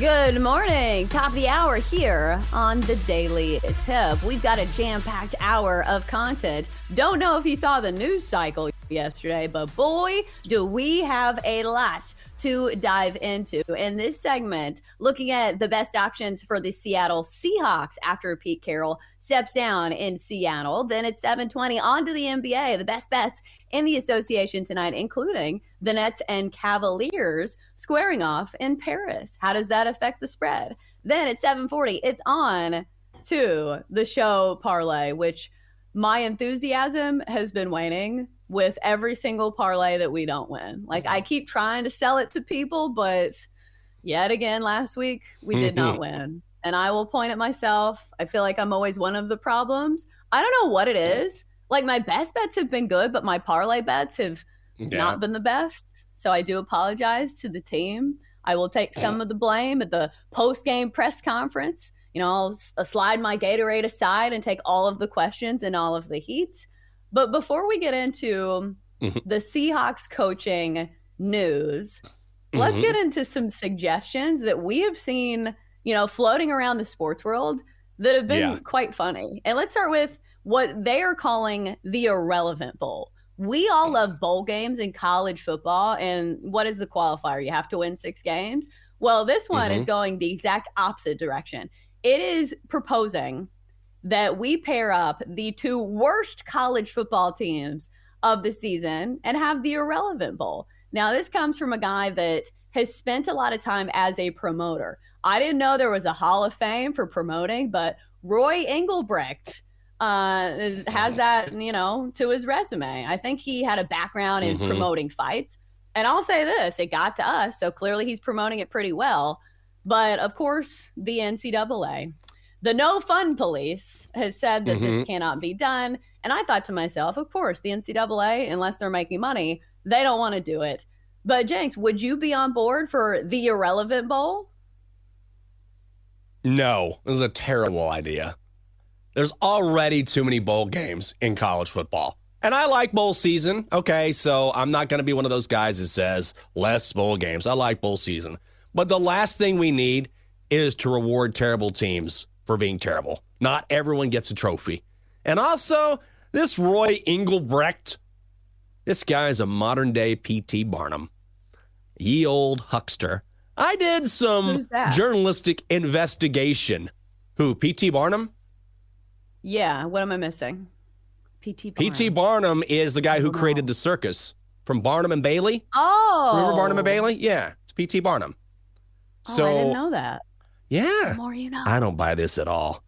Good morning. Top of the hour here on the Daily Tip. We've got a jam packed hour of content. Don't know if you saw the news cycle yesterday, but boy, do we have a lot to dive into in this segment, looking at the best options for the Seattle Seahawks after Pete Carroll steps down in Seattle. Then at 720 on to the NBA, the best bets in the association tonight, including the Nets and Cavaliers squaring off in Paris. How does that affect the spread? Then at 740, it's on to the show parlay, which my enthusiasm has been waning with every single parlay that we don't win. Like I keep trying to sell it to people, but yet again last week we did not win. And I will point at myself. I feel like I'm always one of the problems. I don't know what it is. Like my best bets have been good, but my parlay bets have yeah. not been the best. So I do apologize to the team. I will take some of the blame at the post game press conference. You know, I'll, I'll slide my Gatorade aside and take all of the questions and all of the heat. But before we get into mm-hmm. the Seahawks coaching news, mm-hmm. let's get into some suggestions that we have seen, you know, floating around the sports world that have been yeah. quite funny. And let's start with what they are calling the irrelevant bowl. We all love bowl games in college football. And what is the qualifier? You have to win six games. Well, this one mm-hmm. is going the exact opposite direction. It is proposing that we pair up the two worst college football teams of the season and have the irrelevant bowl. Now, this comes from a guy that has spent a lot of time as a promoter. I didn't know there was a Hall of Fame for promoting, but Roy Englebrecht uh, has that, you know, to his resume. I think he had a background in mm-hmm. promoting fights. And I'll say this it got to us. So clearly he's promoting it pretty well. But of course, the NCAA the no fun police has said that mm-hmm. this cannot be done. And I thought to myself, of course, the NCAA, unless they're making money, they don't want to do it. But Jenks, would you be on board for the irrelevant bowl? No, this is a terrible idea. There's already too many bowl games in college football. And I like bowl season. Okay, so I'm not going to be one of those guys that says less bowl games. I like bowl season. But the last thing we need is to reward terrible teams for being terrible. Not everyone gets a trophy. And also, this Roy Englebrecht, this guy is a modern day P.T. Barnum. Ye old huckster. I did some journalistic investigation. Who, P.T. Barnum? Yeah, what am I missing? P.T. Barnum. P.T. Barnum is the guy who created the circus from Barnum and Bailey. Oh. Remember Barnum and Bailey? Yeah, it's P.T. Barnum. So, oh, I didn't know that. Yeah. The more you know. I don't buy this at all.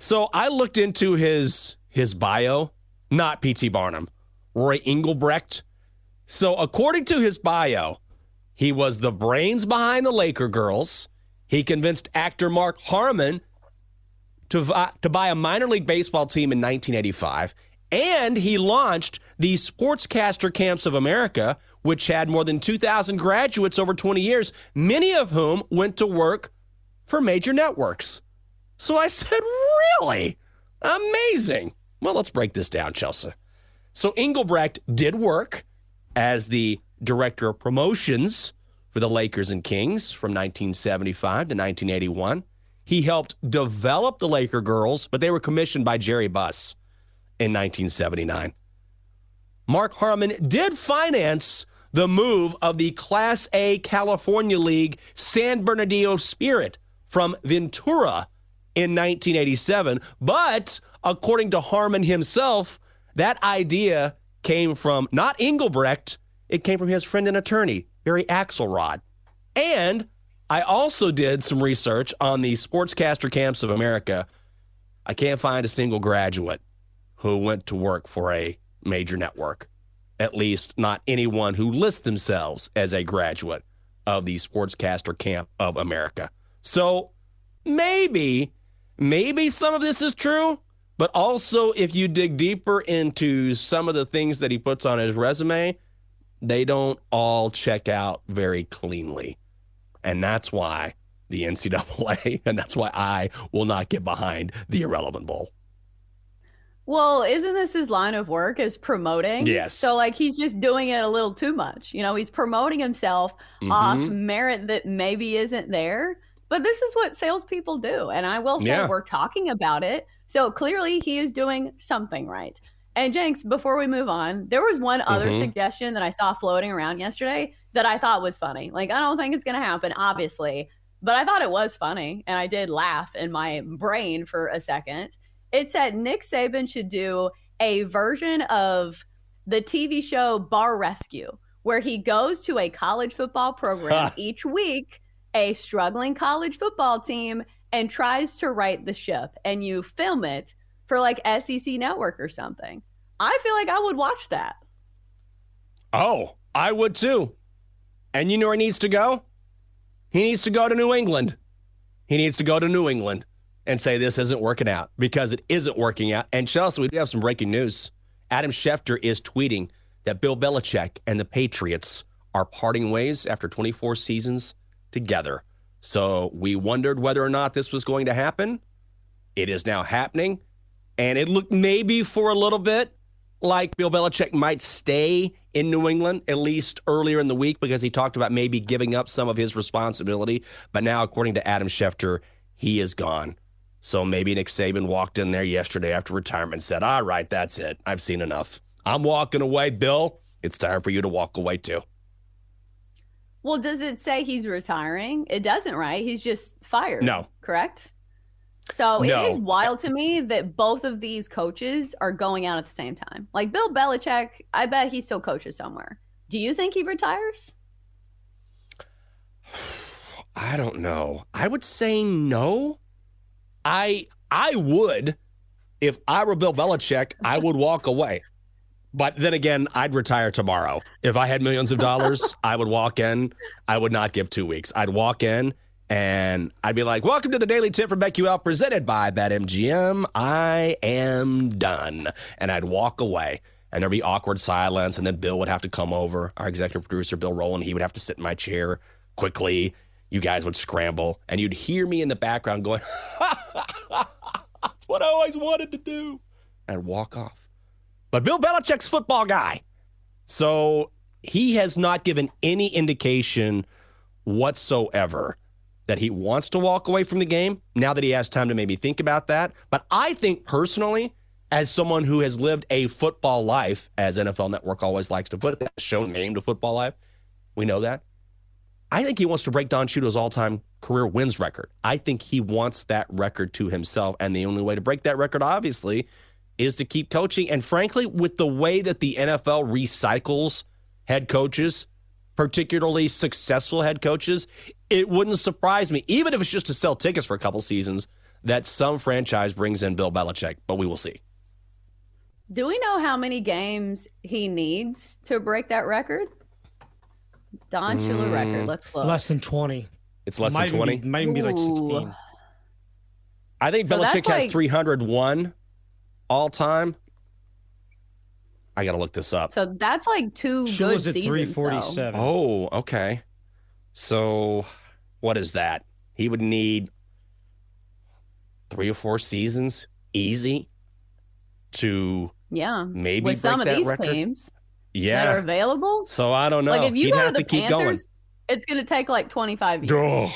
So I looked into his his bio, not P.T. Barnum, Roy Englebrecht. So according to his bio, he was the brains behind the Laker girls. He convinced actor Mark Harmon to, uh, to buy a minor league baseball team in 1985. And he launched the Sportscaster Camps of America, which had more than 2,000 graduates over 20 years, many of whom went to work for major networks. So I said, Really? Amazing. Well, let's break this down, Chelsea. So Englebrecht did work as the director of promotions for the Lakers and Kings from 1975 to 1981. He helped develop the Laker girls, but they were commissioned by Jerry Buss in 1979. Mark Harmon did finance the move of the Class A California League San Bernardino Spirit from Ventura in 1987. But according to Harmon himself, that idea came from not Englebrecht, it came from his friend and attorney, Barry Axelrod. And I also did some research on the Sportscaster Camps of America. I can't find a single graduate who went to work for a major network, at least not anyone who lists themselves as a graduate of the Sportscaster Camp of America. So maybe, maybe some of this is true, but also if you dig deeper into some of the things that he puts on his resume, they don't all check out very cleanly. And that's why the NCAA, and that's why I will not get behind the Irrelevant Bowl. Well, isn't this his line of work is promoting? Yes. So like he's just doing it a little too much. You know, he's promoting himself Mm-hmm. off merit that maybe isn't there. But this is what salespeople do. And I will say Yeah. we're talking about it. So clearly he is doing something right. And Jenks, before we move on, there was one other Mhm. suggestion that I saw floating around yesterday that I thought was funny. Like, I don't think it's going to happen, obviously, but I thought it was funny. And I did laugh in my brain for a second. It said Nick Saban should do a version of the TV show Bar Rescue, where he goes to a college football program each week, a struggling college football team, and tries to right the ship. And you film it for like SEC Network or something. I feel like I would watch that. Oh, I would too. And you know where he needs to go? He needs to go to New England. He needs to go to New England and say this isn't working out because it isn't working out. And Chelsea, we do have some breaking news. Adam Schefter is tweeting that Bill Belichick and the Patriots are parting ways after 24 seasons together. So we wondered whether or not this was going to happen. It is now happening. And it looked maybe for a little bit like Bill Belichick might stay in New England, at least earlier in the week, because he talked about maybe giving up some of his responsibility. But now, according to Adam Schefter, he is gone. So maybe Nick Saban walked in there yesterday after retirement and said, All right, that's it. I've seen enough. I'm walking away, Bill. It's time for you to walk away too. Well, does it say he's retiring? It doesn't, right? He's just fired. No. Correct? So No. it is wild to me that both of these coaches are going out at the same time. Like Bill Belichick, I bet he still coaches somewhere. Do you think he retires? I don't know. I would say no. I I would if I were Bill Belichick, I would walk away. But then again, I'd retire tomorrow. If I had millions of dollars, I would walk in. I would not give two weeks. I'd walk in and I'd be like, Welcome to the Daily Tip from BetQL presented by BetMGM. I am done. And I'd walk away. And there'd be awkward silence. And then Bill would have to come over, our executive producer, Bill Rowland. He would have to sit in my chair quickly. You guys would scramble. And you'd hear me in the background going, That's what I always wanted to do. And walk off. But Bill Belichick's football guy. So he has not given any indication whatsoever that he wants to walk away from the game now that he has time to maybe think about that. But I think personally, as someone who has lived a football life, as NFL Network always likes to put it, show name to football life, we know that. I think he wants to break Don Shula's all-time career wins record. I think he wants that record to himself, and the only way to break that record, obviously, is to keep coaching. And frankly, with the way that the NFL recycles head coaches, particularly successful head coaches, it wouldn't surprise me, even if it's just to sell tickets for a couple seasons, that some franchise brings in Bill Belichick. But we will see. Do we know how many games he needs to break that record? Don Shula Mm. record. Let's look. Less than 20. It's less might than 20. Even be, might even be like Ooh. 16. I think So Belichick has like- 301 all time. I got to look this up. So that's like two She good was at seasons. though. 347. Oh, okay. So, what is that? He would need three or four seasons, easy, to Yeah. maybe With some break of that these record. teams. Yeah. that are available. So I don't know. Like if you He'd go have to the to keep Panthers, it's going to take like 25 years. going.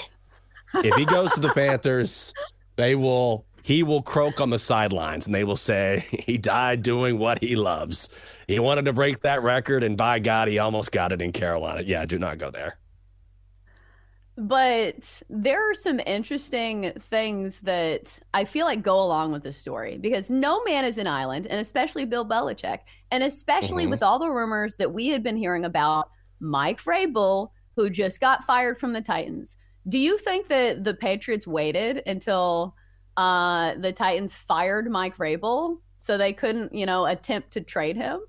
if he goes to the Panthers, they will he will croak on the sidelines and they will say he died doing what he loves. He wanted to break that record and by God he almost got it in Carolina. Yeah, do not go there. But there are some interesting things that I feel like go along with this story because no man is an island, and especially Bill Belichick, and especially Mhm. with all the rumors that we had been hearing about Mike Vrabel, who just got fired from the Titans. Do you think that the Patriots waited until uh, the Titans fired Mike Vrabel so they couldn't, you know, attempt to trade him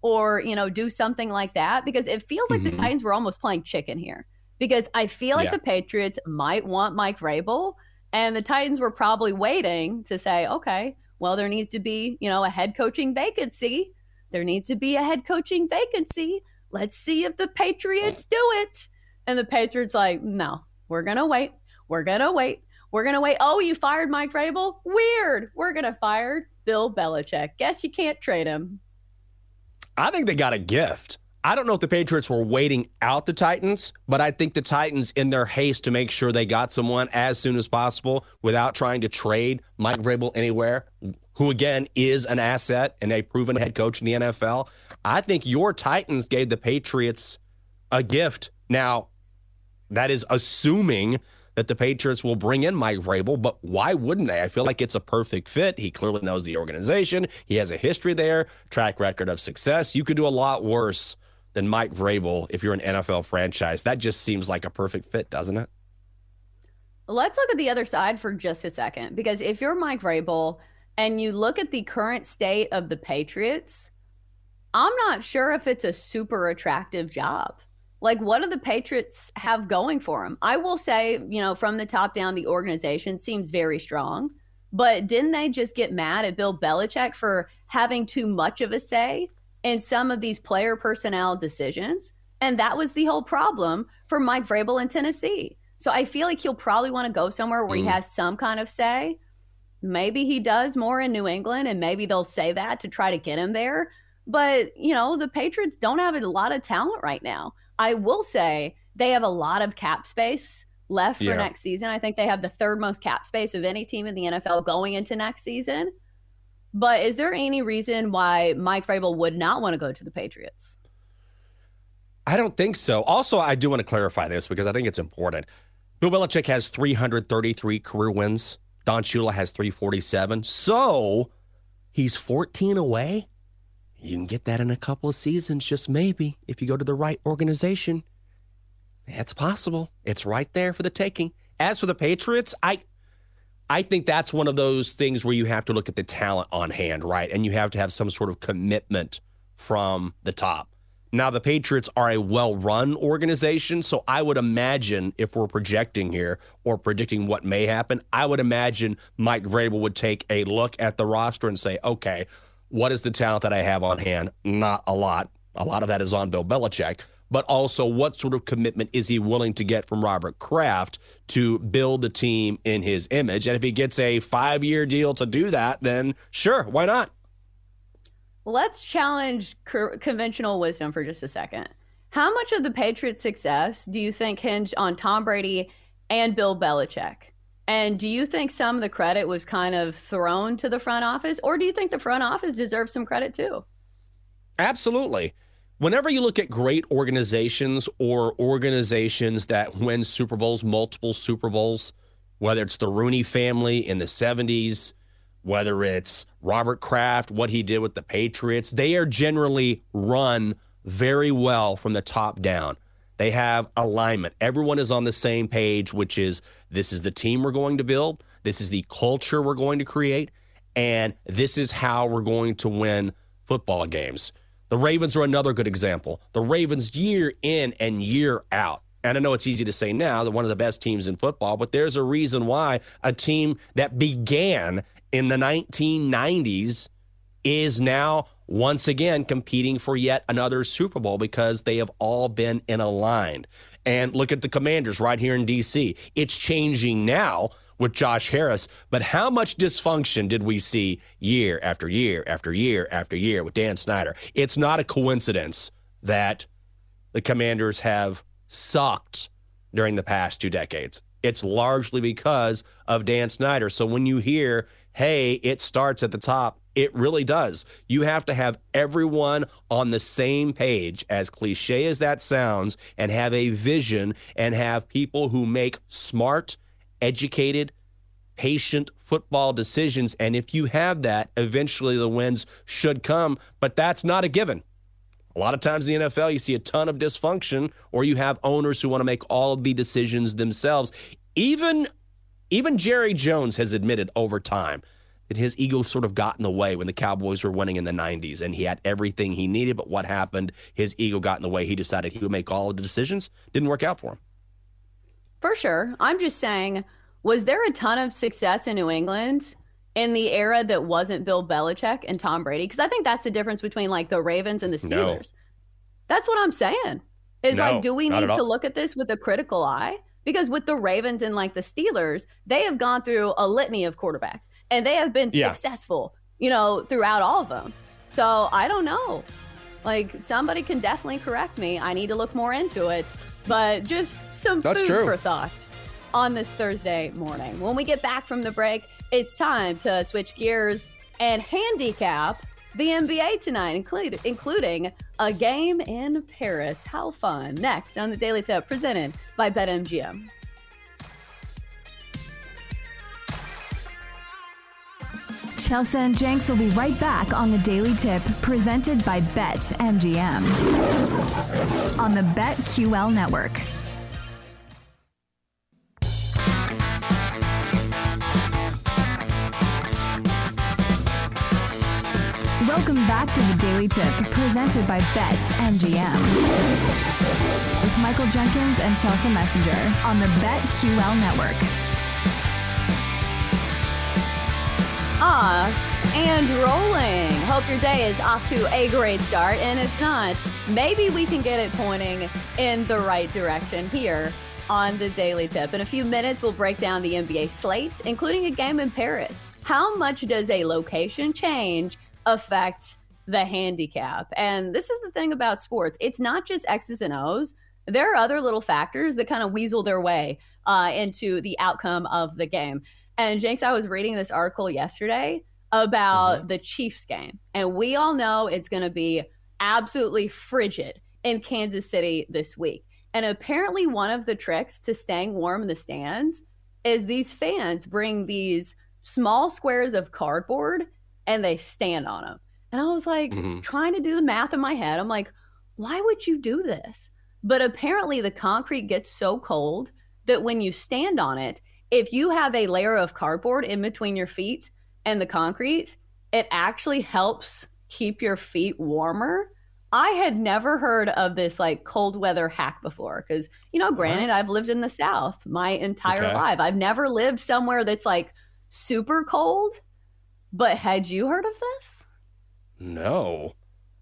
or, you know, do something like that? Because it feels like Mhm. the Titans were almost playing chicken here because I feel like Yeah. the Patriots might want Mike Vrabel, and the Titans were probably waiting to say, okay, well, there needs to be, you know, a head coaching vacancy. There needs to be a head coaching vacancy. Let's see if the Patriots do it. And the Patriots like, no, we're gonna wait. We're gonna wait. We're gonna wait. Oh, you fired Mike Vrabel? Weird. We're gonna fire Bill Belichick. Guess you can't trade him. I think they got a gift. I don't know if the Patriots were waiting out the Titans, but I think the Titans, in their haste to make sure they got someone as soon as possible without trying to trade Mike Vrabel anywhere, who again is an asset and a proven head coach in the NFL, I think your Titans gave the Patriots a gift. Now, that is assuming that the Patriots will bring in Mike Vrabel, but why wouldn't they? I feel like it's a perfect fit. He clearly knows the organization. He has a history there, track record of success. You could do a lot worse than Mike Vrabel if you're an NFL franchise. That just seems like a perfect fit, doesn't it? Let's look at the other side for just a second. Because if you're Mike Vrabel and you look at the current state of the Patriots, I'm not sure if it's a super attractive job. Like, what do the Patriots have going for them? I will say, you know, from the top down, the organization seems very strong. But didn't they just get mad at Bill Belichick for having too much of a say in some of these player personnel decisions? And that was the whole problem for Mike Vrabel in Tennessee. So I feel like he'll probably want to go somewhere where he Mm. has some kind of say. Maybe he does more in New England, and maybe they'll say that to try to get him there. But, you know, the Patriots don't have a lot of talent right now. I will say they have a lot of cap space left for Yeah. next season. I think they have the third most cap space of any team in the NFL going into next season. But is there any reason why Mike Vrabel would not want to go to the Patriots? I don't think so. Also, I do want to clarify this because I think it's important. Bill Belichick has 333 career wins. Don Shula has 347. So he's 14 away. You can get that in a couple of seasons, just maybe, if you go to the right organization. That's possible. It's right there for the taking. As for the Patriots, I I think that's one of those things where you have to look at the talent on hand, right? And you have to have some sort of commitment from the top. Now, the Patriots are a well run organization. So I would imagine if we're projecting here or predicting what may happen, I would imagine Mike Vrabel would take a look at the roster and say, okay, what is the talent that I have on hand? Not a lot. A lot of that is on Bill Belichick. But also, what sort of commitment is he willing to get from Robert Kraft to build the team in his image? And if he gets a five year deal to do that, then sure, why not? Let's challenge co- conventional wisdom for just a second. How much of the Patriots' success do you think hinged on Tom Brady and Bill Belichick? And do you think some of the credit was kind of thrown to the front office, or do you think the front office deserves some credit too? Absolutely. Whenever you look at great organizations or organizations that win Super Bowls, multiple Super Bowls, whether it's the Rooney family in the 70s, whether it's Robert Kraft, what he did with the Patriots, they are generally run very well from the top down. They have alignment. Everyone is on the same page, which is this is the team we're going to build, this is the culture we're going to create, and this is how we're going to win football games. The Ravens are another good example. The Ravens, year in and year out, and I know it's easy to say now, they're one of the best teams in football, but there's a reason why a team that began in the 1990s is now once again competing for yet another Super Bowl because they have all been in a line. And look at the Commanders right here in DC. It's changing now with Josh Harris, but how much dysfunction did we see year after year after year after year with Dan Snyder? It's not a coincidence that the Commanders have sucked during the past two decades. It's largely because of Dan Snyder. So when you hear, hey, it starts at the top, it really does. You have to have everyone on the same page, as cliche as that sounds, and have a vision and have people who make smart, educated, patient football decisions. And if you have that, eventually the wins should come. But that's not a given. A lot of times in the NFL, you see a ton of dysfunction, or you have owners who want to make all of the decisions themselves. Even, even Jerry Jones has admitted over time that his ego sort of got in the way when the Cowboys were winning in the 90s and he had everything he needed. But what happened? His ego got in the way. He decided he would make all of the decisions. Didn't work out for him. For sure. I'm just saying, was there a ton of success in New England in the era that wasn't Bill Belichick and Tom Brady? Because I think that's the difference between like the Ravens and the Steelers. No. That's what I'm saying. Is No, like, do we need to look at this with a critical eye? Because with the Ravens and like the Steelers, they have gone through a litany of quarterbacks and they have been Yeah. successful, you know, throughout all of them. So I don't know. Like somebody can definitely correct me. I need to look more into it. But just some That's food true. for thought on this Thursday morning. When we get back from the break, it's time to switch gears and handicap the NBA tonight, include, including a game in Paris. How fun. Next on the Daily Tip, presented by BetMGM. Chelsea and Jenks will be right back on the Daily Tip presented by Bet MGM on the BetQL network. Welcome back to the Daily Tip presented by Bet MGM with Michael Jenkins and Chelsea Messenger on the BetQL network. Off and rolling. Hope your day is off to a great start. And if not, maybe we can get it pointing in the right direction here on the Daily Tip. In a few minutes, we'll break down the NBA slate, including a game in Paris. How much does a location change affect the handicap? And this is the thing about sports it's not just X's and O's, there are other little factors that kind of weasel their way uh, into the outcome of the game. And Jenks, I was reading this article yesterday about the Chiefs game, and we all know it's going to be absolutely frigid in Kansas City this week. And apparently, one of the tricks to staying warm in the stands is these fans bring these small squares of cardboard and they stand on them. And I was like, Mhm. trying to do the math in my head. I'm like, why would you do this? But apparently, the concrete gets so cold that when you stand on it, if you have a layer of cardboard in between your feet and the concrete, it actually helps keep your feet warmer. I had never heard of this like cold weather hack before because, you know, granted, What? I've lived in the South my entire Okay. life. I've never lived somewhere that's like super cold. But had you heard of this? No,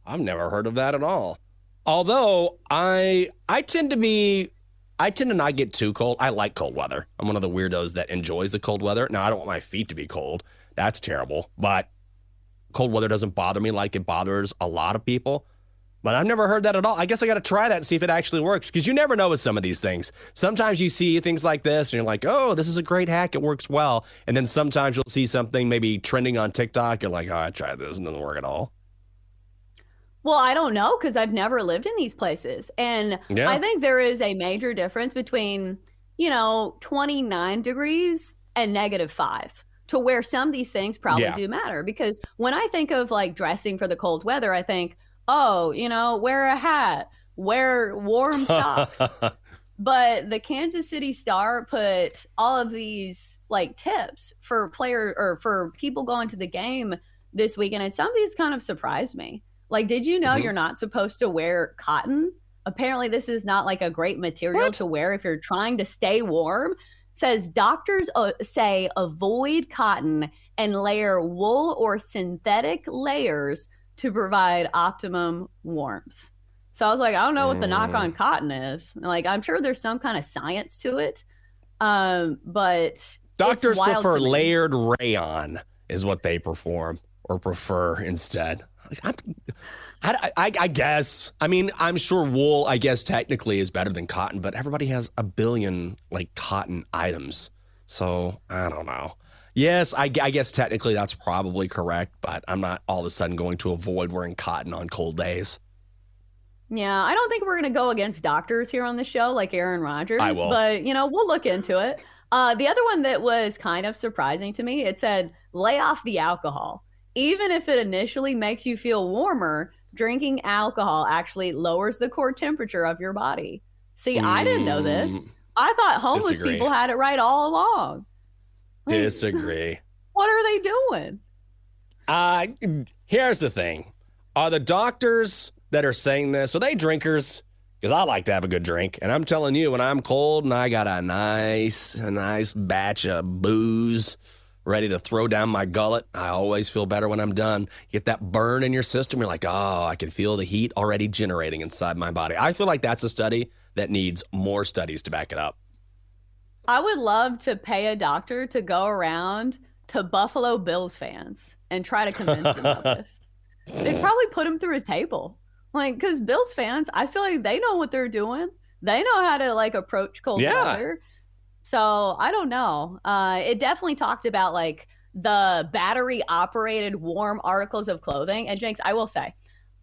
I've never heard of that at all. Although I I tend to be I tend to not get too cold. I like cold weather. I'm one of the weirdos that enjoys the cold weather. Now I don't want my feet to be cold. That's terrible. But cold weather doesn't bother me like it bothers a lot of people. But I've never heard that at all. I guess I got to try that and see if it actually works because you never know with some of these things. Sometimes you see things like this and you're like, oh, this is a great hack. It works well. And then sometimes you'll see something maybe trending on TikTok. You're like, oh, I tried this and it doesn't work at all. Well, I don't know because I've never lived in these places. And Yeah. I think there is a major difference between, you know, 29 degrees and negative five to where some of these things probably Yeah. do matter. Because when I think of like dressing for the cold weather, I think, oh, you know, wear a hat, wear warm socks. But the Kansas City Star put all of these like tips for player or for people going to the game this weekend, and some of these kind of surprised me. Like, did you know Mhm. you're not supposed to wear cotton? Apparently, this is not like a great material What? to wear if you're trying to stay warm. says doctors uh, say avoid cotton and layer wool or synthetic layers to provide optimum warmth. So I was like, I don't know what the knock on cotton is. Like, I'm sure there's some kind of science to it. Um, but Doctors prefer layered rayon, is what they perform or prefer instead. I, I, I guess. I mean, I'm sure wool, I guess, technically is better than cotton, but everybody has a billion like cotton items. So I don't know. Yes, I, I guess technically that's probably correct, but I'm not all of a sudden going to avoid wearing cotton on cold days. Yeah, I don't think we're going to go against doctors here on the show like Aaron Rodgers, I will. but you know, we'll look into it. Uh, the other one that was kind of surprising to me, it said lay off the alcohol. Even if it initially makes you feel warmer, drinking alcohol actually lowers the core temperature of your body. See, I didn't know this. Mm, I thought homeless disagree. people had it right all along. Disagree. What are they doing? Uh, here's the thing: Are the doctors that are saying this are they drinkers? Because I like to have a good drink, and I'm telling you, when I'm cold and I got a nice, a nice batch of booze ready to throw down my gullet, I always feel better when I'm done. You get that burn in your system, you're like, oh, I can feel the heat already generating inside my body. I feel like that's a study that needs more studies to back it up. I would love to pay a doctor to go around to Buffalo Bills fans and try to convince them of this. They'd probably put them through a table. Like, because Bills fans, I feel like they know what they're doing. They know how to like approach cold Yeah. weather. So I don't know. Uh, it definitely talked about like the battery operated warm articles of clothing. And Jenks, I will say,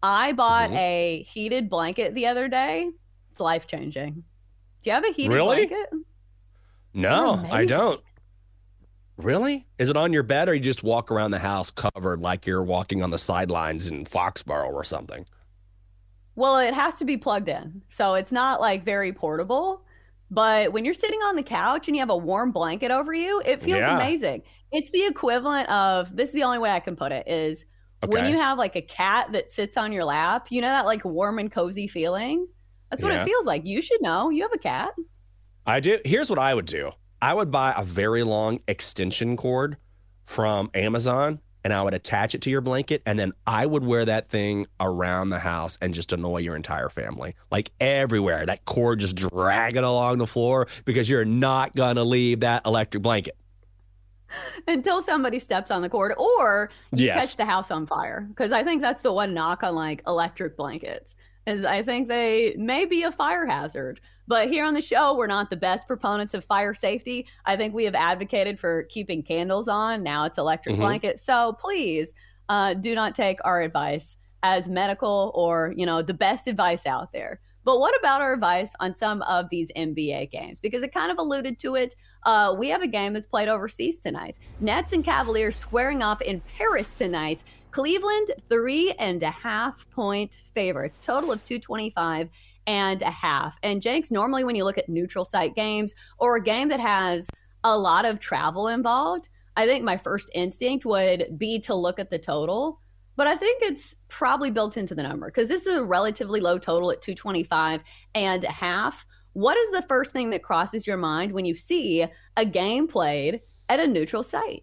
I bought Mhm. a heated blanket the other day. It's life changing. Do you have a heated Really? blanket? No, I don't. Really? Is it on your bed or you just walk around the house covered like you're walking on the sidelines in Foxborough or something? Well, it has to be plugged in. So it's not like very portable. But when you're sitting on the couch and you have a warm blanket over you, it feels Yeah. amazing. It's the equivalent of this is the only way I can put it is when you have like a cat that sits on your lap, you know that like warm and cozy feeling? That's what Yeah. it feels like. You should know. You have a cat. I do. Here's what I would do I would buy a very long extension cord from Amazon and I would attach it to your blanket. And then I would wear that thing around the house and just annoy your entire family. Like everywhere. That cord just dragging along the floor because you're not going to leave that electric blanket. until somebody steps on the cord or you Yes. catch the house on fire because i think that's the one knock on like electric blankets is i think they may be a fire hazard but here on the show we're not the best proponents of fire safety i think we have advocated for keeping candles on now it's electric Mhm. blankets so please uh, do not take our advice as medical or you know the best advice out there but what about our advice on some of these NBA games? Because it kind of alluded to it. Uh, we have a game that's played overseas tonight. Nets and Cavaliers squaring off in Paris tonight. Cleveland, three and a half point favorites, total of 225 and a half. And Jenks, normally when you look at neutral site games or a game that has a lot of travel involved, I think my first instinct would be to look at the total. But I think it's probably built into the number because this is a relatively low total at 225 and a half. What is the first thing that crosses your mind when you see a game played at a neutral site?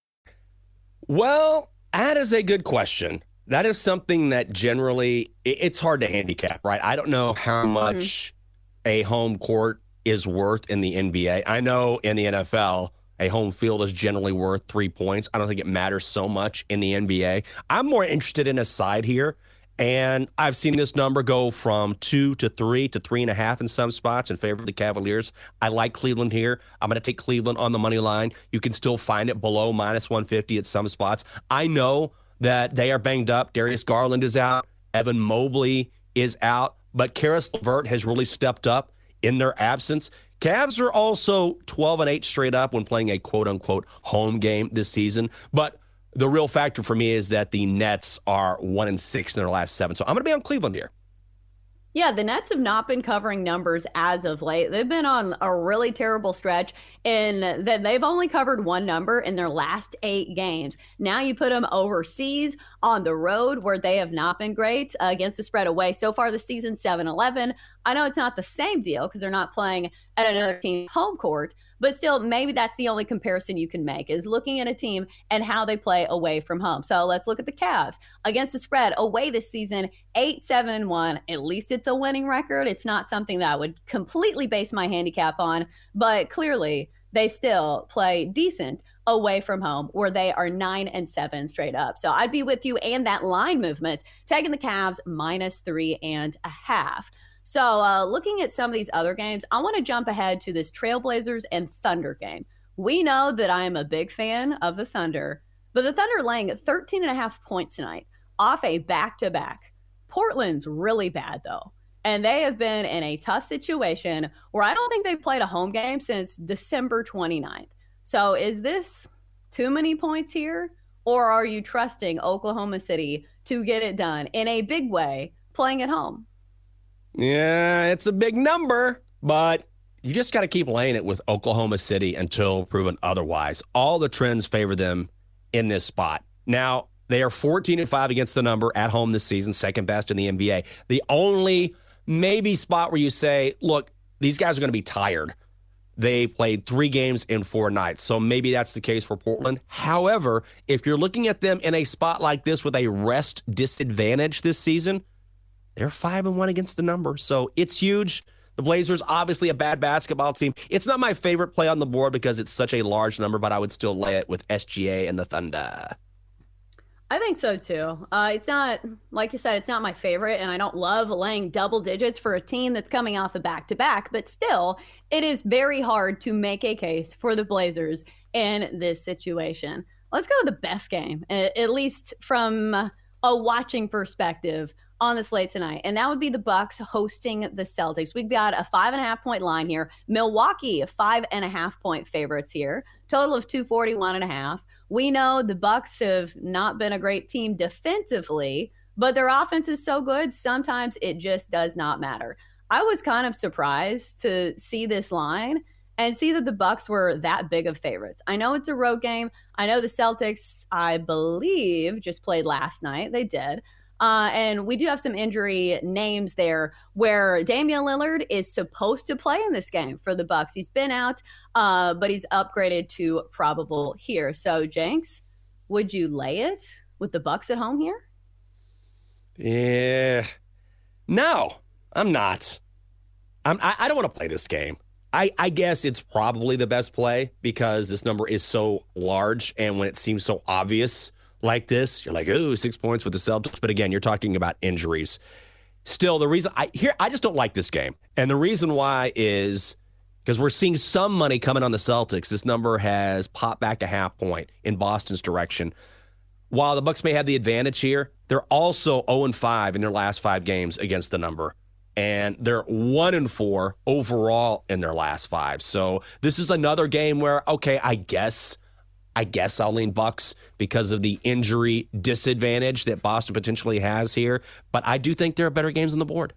Well, that is a good question. That is something that generally it's hard to handicap, right? I don't know how mm-hmm. much a home court is worth in the NBA. I know in the NFL, a home field is generally worth three points. I don't think it matters so much in the NBA. I'm more interested in a side here, And I've seen this number go from two to three to three and a half in some spots in favor of the Cavaliers. I like Cleveland here. I'm going to take Cleveland on the money line. You can still find it below minus 150 at some spots. I know that they are banged up. Darius Garland is out. Evan Mobley is out. But Caris LeVert has really stepped up in their absence. Cavs are also 12 and 8 straight up when playing a quote unquote home game this season. But the real factor for me is that the Nets are one and six in their last seven. So I'm going to be on Cleveland here. Yeah, the Nets have not been covering numbers as of late. They've been on a really terrible stretch and that they've only covered one number in their last eight games. Now you put them overseas on the road where they have not been great uh, against the spread away. So far this season, 7 11. I know it's not the same deal because they're not playing at another team's home court, but still, maybe that's the only comparison you can make is looking at a team and how they play away from home. So let's look at the Cavs against the spread away this season, eight, seven, and one. At least it's a winning record. It's not something that I would completely base my handicap on, but clearly they still play decent away from home where they are nine and seven straight up. So I'd be with you and that line movement, taking the Cavs minus three and a half. So, uh, looking at some of these other games, I want to jump ahead to this Trailblazers and Thunder game. We know that I am a big fan of the Thunder, but the Thunder laying 13 and a half points tonight off a back to back. Portland's really bad, though. And they have been in a tough situation where I don't think they've played a home game since December 29th. So, is this too many points here? Or are you trusting Oklahoma City to get it done in a big way playing at home? Yeah, it's a big number, but you just got to keep laying it with Oklahoma City until proven otherwise. All the trends favor them in this spot. Now, they are 14 and 5 against the number at home this season, second best in the NBA. The only maybe spot where you say, look, these guys are going to be tired. They played three games in four nights. So maybe that's the case for Portland. However, if you're looking at them in a spot like this with a rest disadvantage this season, they're five and one against the number, so it's huge. The Blazers, obviously a bad basketball team. It's not my favorite play on the board because it's such a large number, but I would still lay it with SGA and the Thunder. I think so too. Uh, it's not, like you said, it's not my favorite, and I don't love laying double digits for a team that's coming off a back to back, but still, it is very hard to make a case for the Blazers in this situation. Let's go to the best game, at least from a watching perspective on the slate tonight, and that would be the Bucks hosting the Celtics. We've got a five and a half point line here. Milwaukee, five and a half point favorites here. Total of 241 and a half. We know the Bucks have not been a great team defensively, but their offense is so good, sometimes it just does not matter. I was kind of surprised to see this line and see that the Bucks were that big of favorites. I know it's a road game. I know the Celtics, I believe, just played last night. They did. Uh, and we do have some injury names there where Damian Lillard is supposed to play in this game for the Bucks. He's been out, uh, but he's upgraded to probable here. So, Jenks, would you lay it with the Bucks at home here? Yeah, no, I'm not. I'm, I, I don't want to play this game. I, I guess it's probably the best play because this number is so large, and when it seems so obvious like this, you're like, oh, six points with the Celtics. But again, you're talking about injuries. Still, the reason I here I just don't like this game. And the reason why is because we're seeing some money coming on the Celtics. This number has popped back a half point in Boston's direction. While the Bucks may have the advantage here, they're also 0 and 5 in their last five games against the number. And they're one and four overall in their last five. So this is another game where, okay, I guess I guess I'll lean Bucks because of the injury disadvantage that Boston potentially has here. But I do think there are better games on the board.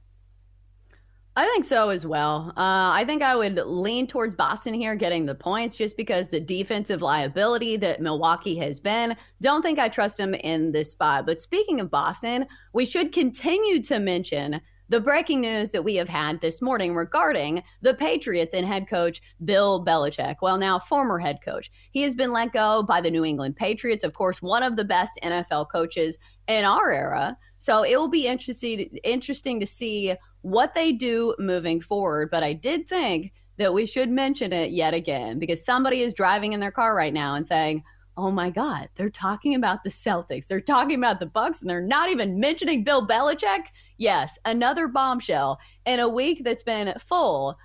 I think so as well. Uh, I think I would lean towards Boston here getting the points just because the defensive liability that Milwaukee has been. Don't think I trust them in this spot. But speaking of Boston, we should continue to mention the breaking news that we have had this morning regarding the Patriots and head coach Bill Belichick. Well, now former head coach. He has been let go by the New England Patriots, of course, one of the best NFL coaches in our era. So it will be interesting interesting to see what they do moving forward, but I did think that we should mention it yet again because somebody is driving in their car right now and saying, oh my God, they're talking about the Celtics. They're talking about the Bucks, and they're not even mentioning Bill Belichick. Yes, another bombshell in a week that's been full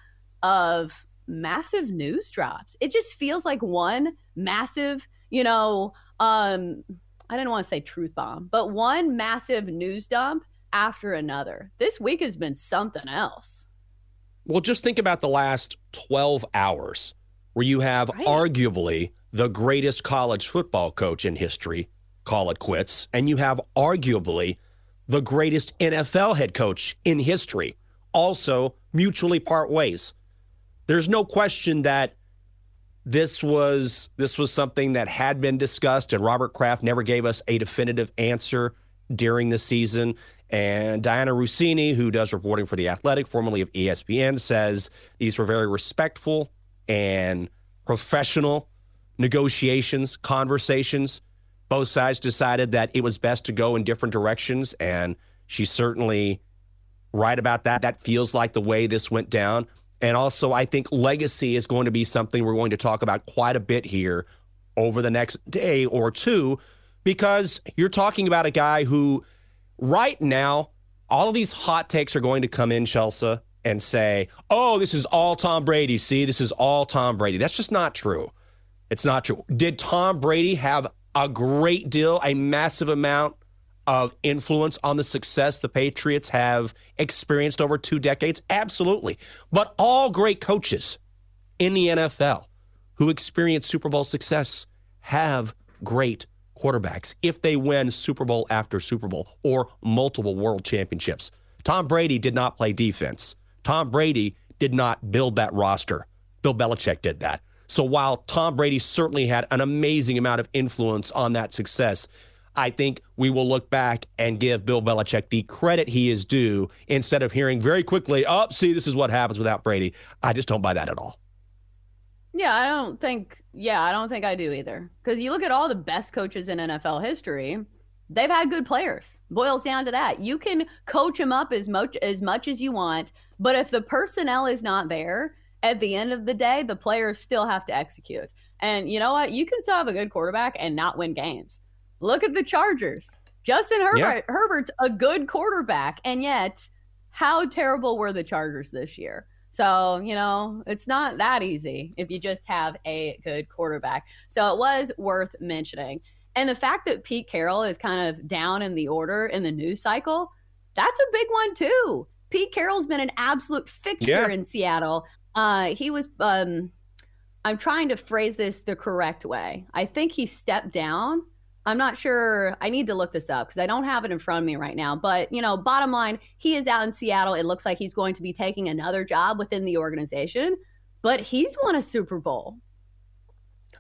of massive news drops. It just feels like one massive, you know, um, I didn't want to say truth bomb, but one massive news dump after another. This week has been something else. Well, just think about the last 12 hours where you have right. arguably the greatest college football coach in history call it quits, and you have arguably the greatest NFL head coach in history also mutually part ways. There's no question that this was this was something that had been discussed and Robert Kraft never gave us a definitive answer during the season and Dianna Russini who does reporting for the Athletic formerly of ESPN says these were very respectful and professional negotiations, conversations. Both sides decided that it was best to go in different directions, and she's certainly right about that. That feels like the way this went down. And also, I think legacy is going to be something we're going to talk about quite a bit here over the next day or two, because you're talking about a guy who, right now, all of these hot takes are going to come in, Chelsea, and say, oh, this is all Tom Brady. See, this is all Tom Brady. That's just not true. It's not true. Did Tom Brady have a great deal, a massive amount of influence on the success the Patriots have experienced over two decades? Absolutely. But all great coaches in the NFL who experience Super Bowl success have great quarterbacks if they win Super Bowl after Super Bowl or multiple world championships. Tom Brady did not play defense. Tom Brady did not build that roster. Bill Belichick did that. So while Tom Brady certainly had an amazing amount of influence on that success, I think we will look back and give Bill Belichick the credit he is due instead of hearing very quickly, oh, see, this is what happens without Brady. I just don't buy that at all. Yeah, I don't think, yeah, I don't think I do either. Because you look at all the best coaches in NFL history, they've had good players. Boils down to that. You can coach them up as much as much as you want, but if the personnel is not there, at the end of the day, the players still have to execute. And you know what? You can still have a good quarterback and not win games. Look at the Chargers. Justin Herbert, yeah. Herbert's a good quarterback, and yet, how terrible were the Chargers this year? So, you know, it's not that easy if you just have a good quarterback. So, it was worth mentioning. And the fact that Pete Carroll is kind of down in the order in the news cycle, that's a big one too. Pete Carroll's been an absolute fixture yeah. in Seattle. Uh, he was. Um, I'm trying to phrase this the correct way. I think he stepped down. I'm not sure. I need to look this up because I don't have it in front of me right now. But, you know, bottom line, he is out in Seattle. It looks like he's going to be taking another job within the organization, but he's won a Super Bowl.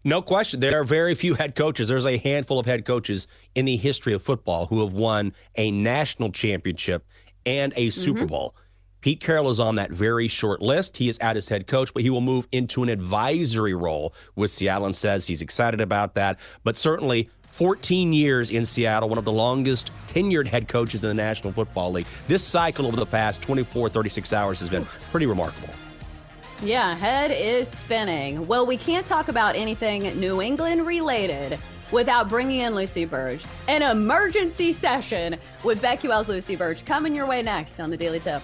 No question. There are very few head coaches. There's a handful of head coaches in the history of football who have won a national championship and a Super mm-hmm. Bowl. Pete Carroll is on that very short list. He is out as head coach, but he will move into an advisory role with Seattle and says he's excited about that. But certainly, 14 years in Seattle, one of the longest tenured head coaches in the National Football League. This cycle over the past 24, 36 hours has been pretty remarkable. Yeah, head is spinning. Well, we can't talk about anything New England related without bringing in Lucy Burdge. An emergency session with Becky BetQL's Lucy Burdge coming your way next on the Daily Tip.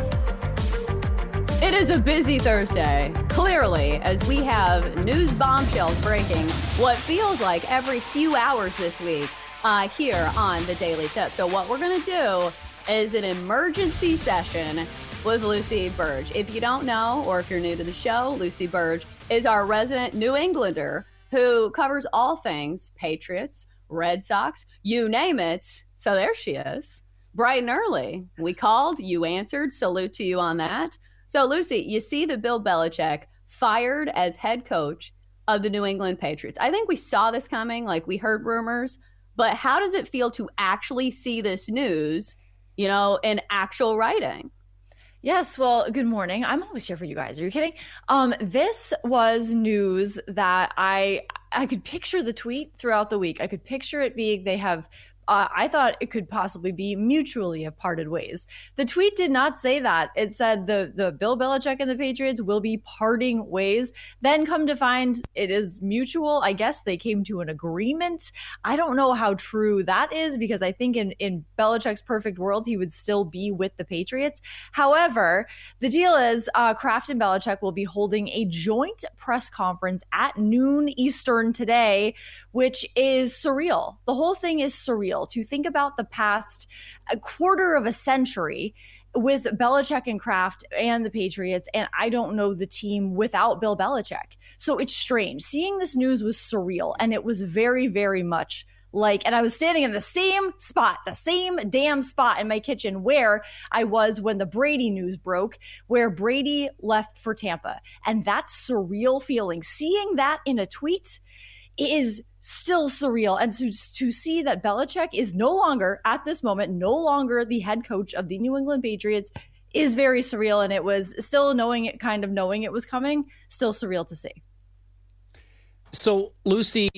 It is a busy Thursday, clearly, as we have news bombshells breaking what feels like every few hours this week uh, here on the Daily Tip. So, what we're going to do is an emergency session with Lucy Burdge. If you don't know, or if you're new to the show, Lucy Burdge is our resident New Englander who covers all things Patriots, Red Sox, you name it. So, there she is, bright and early. We called, you answered. Salute to you on that. So, Lucy, you see that Bill Belichick fired as head coach of the New England Patriots. I think we saw this coming, like we heard rumors, but how does it feel to actually see this news, you know, in actual writing? Yes, well, good morning. I'm always here for you guys. Are you kidding? Um, this was news that I I could picture the tweet throughout the week. I could picture it being they have uh, I thought it could possibly be mutually have parted ways. The tweet did not say that. It said the the Bill Belichick and the Patriots will be parting ways. Then come to find it is mutual. I guess they came to an agreement. I don't know how true that is because I think in in Belichick's perfect world he would still be with the Patriots. However, the deal is uh, Kraft and Belichick will be holding a joint press conference at noon Eastern today, which is surreal. The whole thing is surreal to think about the past a quarter of a century with Belichick and Kraft and the Patriots, and I don't know the team without Bill Belichick. So it's strange. Seeing this news was surreal, and it was very, very much like, and I was standing in the same spot, the same damn spot in my kitchen where I was when the Brady news broke, where Brady left for Tampa. And that surreal feeling, seeing that in a tweet is still surreal. And to, to see that Belichick is no longer, at this moment, no longer the head coach of the New England Patriots is very surreal. And it was still knowing it, kind of knowing it was coming, still surreal to see. So, Lucy,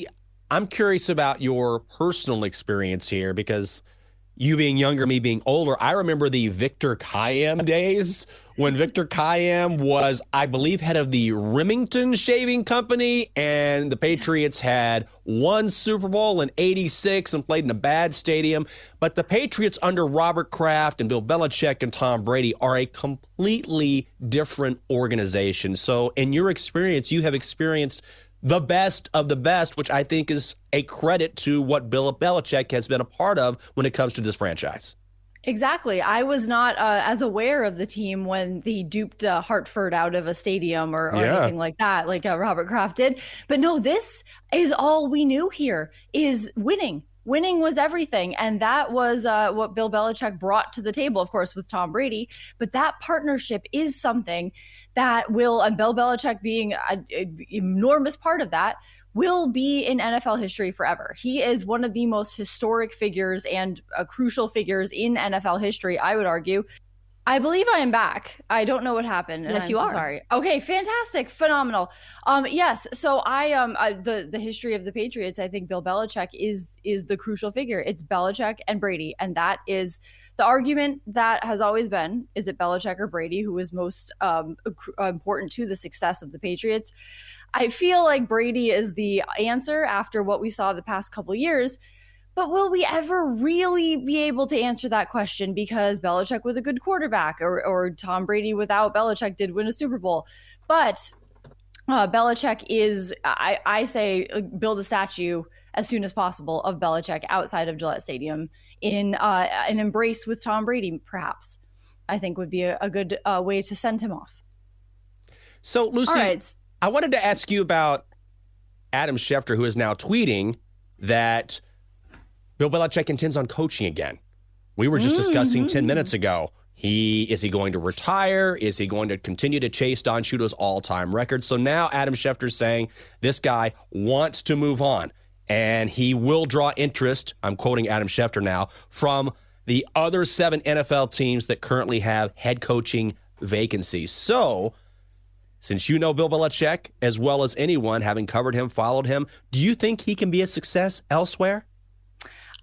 I'm curious about your personal experience here because you being younger, me being older, I remember the Victor Kiam days when Victor Kiam was, I believe, head of the Remington Shaving Company, and the Patriots had one Super Bowl in 86 and played in a bad stadium. But the Patriots under Robert Kraft and Bill Belichick and Tom Brady are a completely different organization. So, in your experience, you have experienced the best of the best, which I think is a credit to what Bill Belichick has been a part of when it comes to this franchise. Exactly. I was not uh, as aware of the team when he duped uh, Hartford out of a stadium or, or yeah. anything like that, like uh, Robert Kraft did. But no, this is all we knew here is winning winning was everything. And that was uh, what Bill Belichick brought to the table, of course, with Tom Brady. But that partnership is something that will, and Bill Belichick being an enormous part of that, will be in NFL history forever. He is one of the most historic figures and uh, crucial figures in NFL history, I would argue. I believe I am back. I don't know what happened. Yes, I'm you so are. Sorry. Okay, fantastic, phenomenal. Um, yes. So I um I, the the history of the Patriots. I think Bill Belichick is is the crucial figure. It's Belichick and Brady, and that is the argument that has always been: is it Belichick or Brady who is most um important to the success of the Patriots? I feel like Brady is the answer after what we saw the past couple years. But will we ever really be able to answer that question because Belichick with a good quarterback or, or Tom Brady without Belichick did win a Super Bowl? But uh, Belichick is, I, I say, uh, build a statue as soon as possible of Belichick outside of Gillette Stadium in uh, an embrace with Tom Brady, perhaps. I think would be a, a good uh, way to send him off. So, Lucy, right. I wanted to ask you about Adam Schefter, who is now tweeting that Bill Belichick intends on coaching again. We were just discussing 10 minutes mm. ago. He is he going to retire? Is he going to continue to chase Don Shula's all-time record? So now Adam Schefter's saying this guy wants to move on and he will draw interest, I'm quoting Adam Schefter now, from the other seven NFL teams that currently have head coaching vacancies. So, since you know Bill Belichick as well as anyone, having covered him, followed him, do you think he can be a success elsewhere?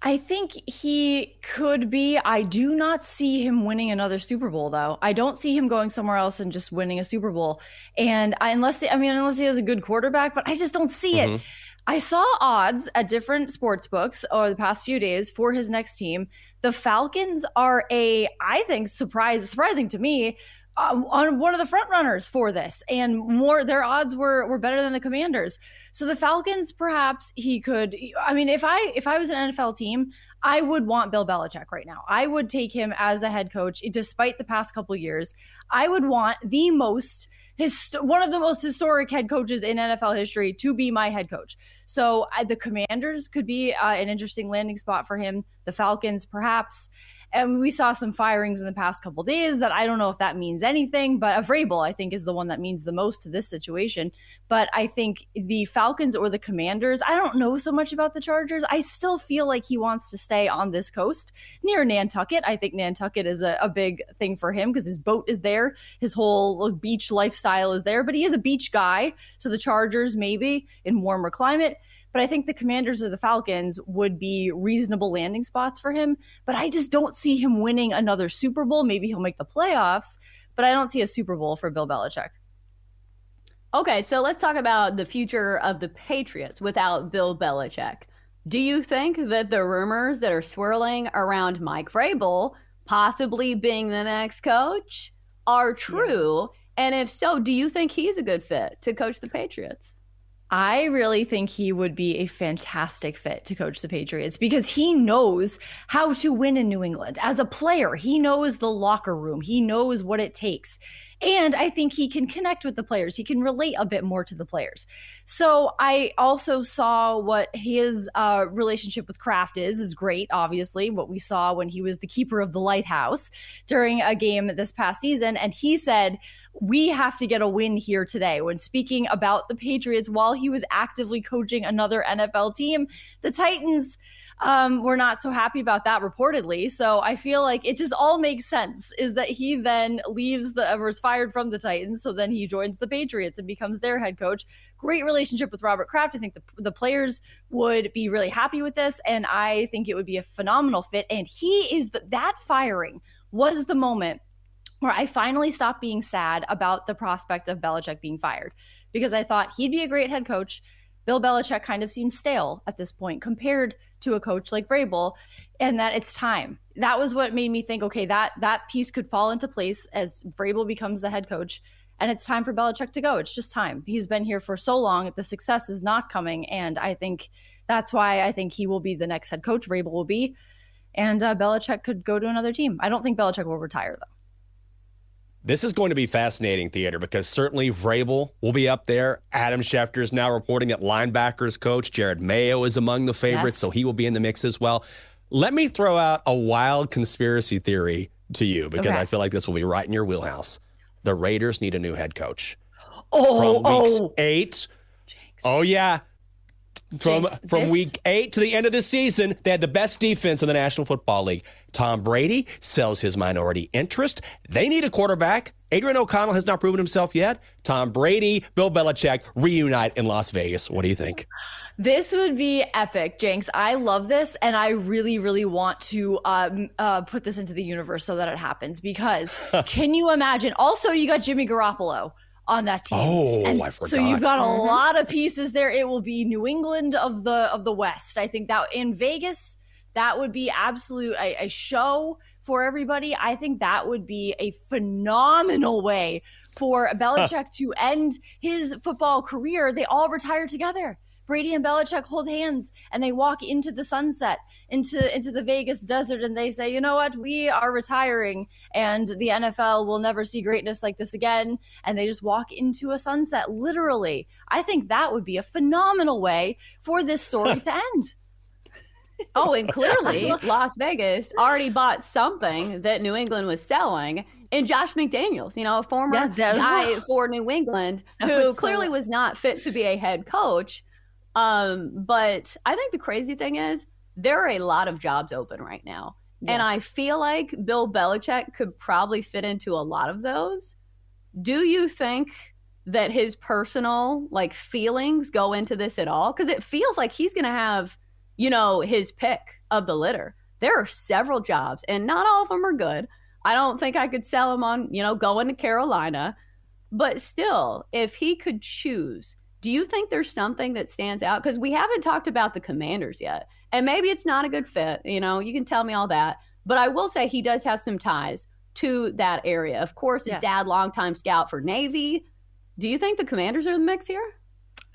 I think he could be. I do not see him winning another Super Bowl, though. I don't see him going somewhere else and just winning a Super Bowl. And I, unless I mean, unless he has a good quarterback, but I just don't see mm-hmm. it. I saw odds at different sports books over the past few days for his next team. The Falcons are a, I think, surprise surprising to me, on one of the front runners for this and more their odds were were better than the commanders. So the falcons perhaps he could i mean if i if i was an nfl team i would want bill belichick right now. I would take him as a head coach despite the past couple years. I would want the most his one of the most historic head coaches in nfl history to be my head coach. So uh, the commanders could be uh, an interesting landing spot for him. The falcons perhaps And we saw some firings in the past couple days that I don't know if that means anything, but Vrabel, I think, is the one that means the most to this situation. But I think the Falcons or the Commanders, I don't know so much about the Chargers. I still feel like he wants to stay on this coast near Nantucket. I think Nantucket is a, a big thing for him because his boat is there, his whole beach lifestyle is there, but he is a beach guy. So the Chargers, maybe in warmer climate. But I think the Commanders or the Falcons would be reasonable landing spots for him. But I just don't see him winning another Super Bowl. Maybe he'll make the playoffs, but I don't see a Super Bowl for Bill Belichick. Okay, so let's talk about the future of the Patriots without Bill Belichick. Do you think that the rumors that are swirling around Mike Vrabel possibly being the next coach are true? Yeah. And if so, do you think he's a good fit to coach the Patriots? I really think he would be a fantastic fit to coach the Patriots because he knows how to win in New England. As a player, he knows the locker room, he knows what it takes. And I think he can connect with the players. He can relate a bit more to the players. So I also saw what his uh, relationship with Kraft is, is great, obviously, what we saw when he was the keeper of the lighthouse during a game this past season. And he said, We have to get a win here today. When speaking about the Patriots while he was actively coaching another NFL team, the Titans um, we're not so happy about that reportedly. So I feel like it just all makes sense is that he then leaves the was fired from the Titans. So then he joins the Patriots and becomes their head coach. Great relationship with Robert Kraft. I think the, the players would be really happy with this. And I think it would be a phenomenal fit. And he is that firing was the moment where I finally stopped being sad about the prospect of Belichick being fired because I thought he'd be a great head coach. Bill Belichick kind of seems stale at this point compared to a coach like Vrabel, and that it's time. That was what made me think, okay, that that piece could fall into place as Vrabel becomes the head coach, and it's time for Belichick to go. It's just time. He's been here for so long; the success is not coming, and I think that's why I think he will be the next head coach. Vrabel will be, and uh, Belichick could go to another team. I don't think Belichick will retire though. This is going to be fascinating theater because certainly Vrabel will be up there. Adam Schefter is now reporting that linebackers coach Jerod Mayo is among the favorites, yes. so he will be in the mix as well. Let me throw out a wild conspiracy theory to you because okay. I feel like this will be right in your wheelhouse. The Raiders need a new head coach. Oh, From weeks oh. eight. Jinx. Oh yeah, from Jinx, from this... week eight to the end of the season, they had the best defense in the National Football League. Tom Brady sells his minority interest. They need a quarterback. Adrian O'Connell has not proven himself yet. Tom Brady, Bill Belichick reunite in Las Vegas. What do you think? This would be epic, Jenks. I love this, and I really, really want to um, uh, put this into the universe so that it happens. Because can you imagine? Also, you got Jimmy Garoppolo on that team. Oh, and I forgot. So you've got a mm-hmm. lot of pieces there. It will be New England of the of the West. I think that in Vegas, that would be absolute a, a show for everybody. I think that would be a phenomenal way for Belichick to end his football career. They all retire together. Brady and Belichick hold hands and they walk into the sunset, into into the Vegas desert, and they say, "You know what? We are retiring, and the NFL will never see greatness like this again." And they just walk into a sunset, literally. I think that would be a phenomenal way for this story to end. oh, and clearly Las Vegas already bought something that New England was selling in Josh McDaniels, you know, a former yeah, guy for New England who clearly so... was not fit to be a head coach. Um, but I think the crazy thing is there are a lot of jobs open right now. Yes. And I feel like Bill Belichick could probably fit into a lot of those. Do you think that his personal like feelings go into this at all? Because it feels like he's gonna have, you know, his pick of the litter. There are several jobs, and not all of them are good. I don't think I could sell him on, you know, going to Carolina. But still, if he could choose, do you think there's something that stands out? Because we haven't talked about the commanders yet. And maybe it's not a good fit. You know, you can tell me all that. But I will say he does have some ties to that area. Of course, his yes. dad, longtime scout for Navy. Do you think the commanders are the mix here?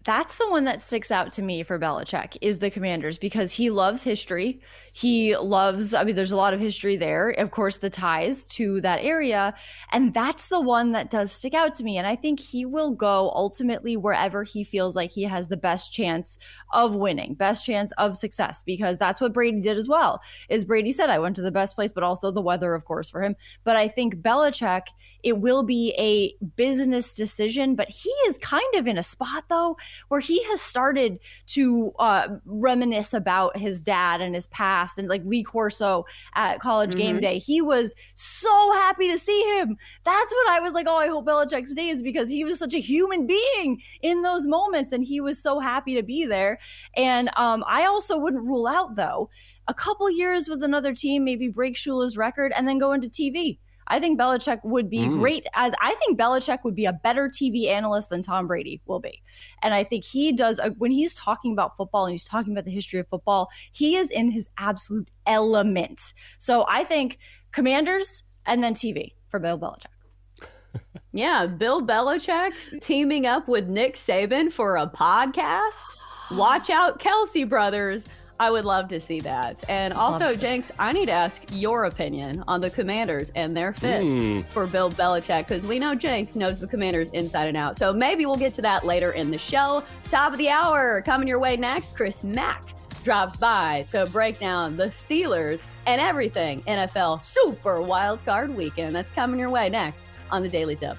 That's the one that sticks out to me for Belichick is the Commanders because he loves history. He loves, I mean, there's a lot of history there. Of course, the ties to that area. And that's the one that does stick out to me. And I think he will go ultimately wherever he feels like he has the best chance of winning, best chance of success, because that's what Brady did as well. Is Brady said, I went to the best place, but also the weather, of course, for him. But I think Belichick, it will be a business decision, but he is kind of in a spot though where he has started to uh, reminisce about his dad and his past and like Lee Corso at college mm-hmm. game day. He was so happy to see him. That's what I was like, oh, I hope Belichick stays because he was such a human being in those moments and he was so happy to be there. And um, I also wouldn't rule out though a couple years with another team, maybe break Shula's record and then go into TV. I think Belichick would be mm. great as I think Belichick would be a better TV analyst than Tom Brady will be. And I think he does a, when he's talking about football and he's talking about the history of football, he is in his absolute element. So I think Commanders and then TV for Bill Belichick. yeah, Bill Belichick teaming up with Nick Saban for a podcast. Watch out, Kelce brothers. I would love to see that. And also, Jenks, I need to ask your opinion on the Commanders and their fit mm. for Bill Belichick because we know Jenks knows the Commanders inside and out. So maybe we'll get to that later in the show. Top of the hour coming your way next. Chris Mack drops by to break down the Steelers and everything NFL Super Wild Card Weekend. That's coming your way next on the Daily Tip.